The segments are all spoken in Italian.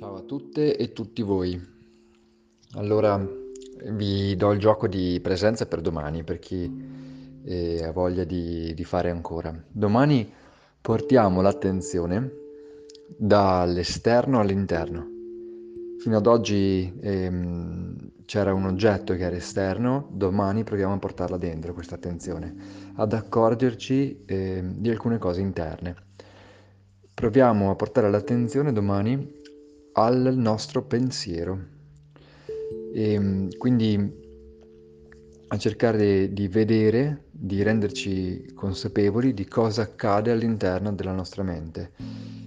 Ciao a tutte e tutti voi. Allora, vi do il gioco di presenza per domani, per chi eh, ha voglia di, di fare ancora. Domani portiamo l'attenzione dall'esterno all'interno. Fino ad oggi ehm, c'era un oggetto che era esterno, domani proviamo a portarla dentro questa attenzione, ad accorgerci eh, di alcune cose interne. Proviamo a portare l'attenzione domani al nostro pensiero. E mm, quindi a cercare di vedere, di renderci consapevoli di cosa accade all'interno della nostra mente,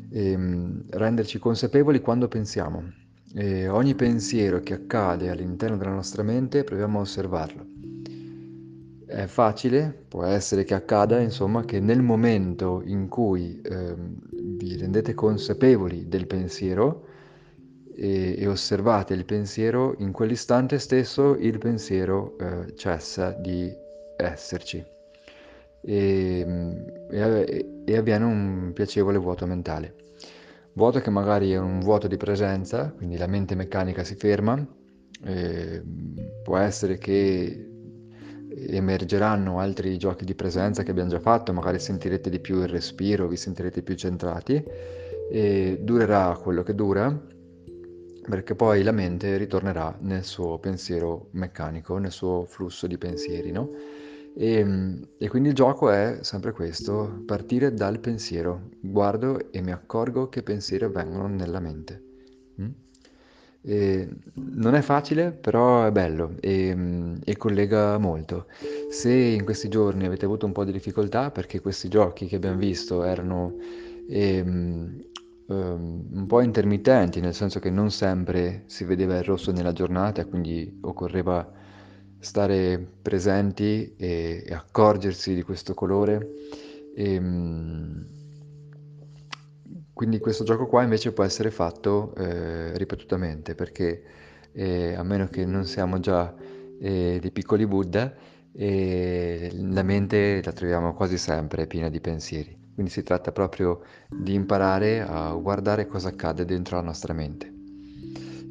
e mm, renderci consapevoli quando pensiamo. E ogni pensiero che accade all'interno della nostra mente proviamo a osservarlo. È facile, può essere che accada, insomma, che nel momento in cui eh, vi rendete consapevoli del pensiero, e, e osservate il pensiero, in quell'istante stesso il pensiero eh, cessa di esserci e, e, e avviene un piacevole vuoto mentale. Vuoto che magari è un vuoto di presenza, quindi la mente meccanica si ferma, eh, può essere che emergeranno altri giochi di presenza che abbiamo già fatto, magari sentirete di più il respiro, vi sentirete più centrati e durerà quello che dura perché poi la mente ritornerà nel suo pensiero meccanico, nel suo flusso di pensieri, no? E, e, quindi il gioco è sempre questo, partire dal pensiero. Guardo e mi accorgo che pensieri avvengono nella mente. Mm? non è facile, però è bello e, e, collega molto. Se in questi giorni avete avuto un po' di difficoltà, perché questi giochi che abbiamo visto erano... Ehm, un po' intermittenti, nel senso che non sempre si vedeva il rosso nella giornata, quindi occorreva stare presenti e, e accorgersi di questo colore. E, um, quindi questo gioco qua invece può essere fatto eh, ripetutamente perché eh, a meno che non siamo già eh, dei piccoli Buddha, la mente la troviamo quasi sempre piena di pensieri. Quindi si tratta proprio di imparare a guardare cosa accade dentro la nostra mente.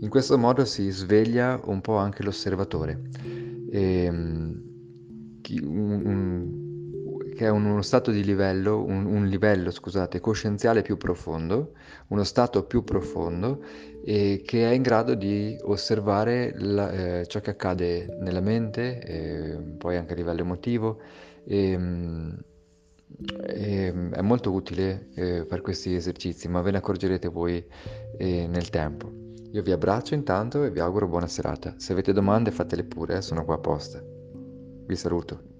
In questo modo si sveglia un po' anche l'osservatore, ehm, un, un, che è uno stato di livello, un, un, livello scusate, coscienziale più profondo, uno stato più profondo e che è in grado di osservare la, eh, ciò che accade nella mente, eh, poi anche a livello emotivo. Ehm, e, ehm, è molto utile eh, per questi esercizi, ma ve ne accorgerete voi eh, nel tempo. Io vi abbraccio intanto e vi auguro buona serata. Se avete domande fatele pure, eh, sono qua apposta. Vi saluto.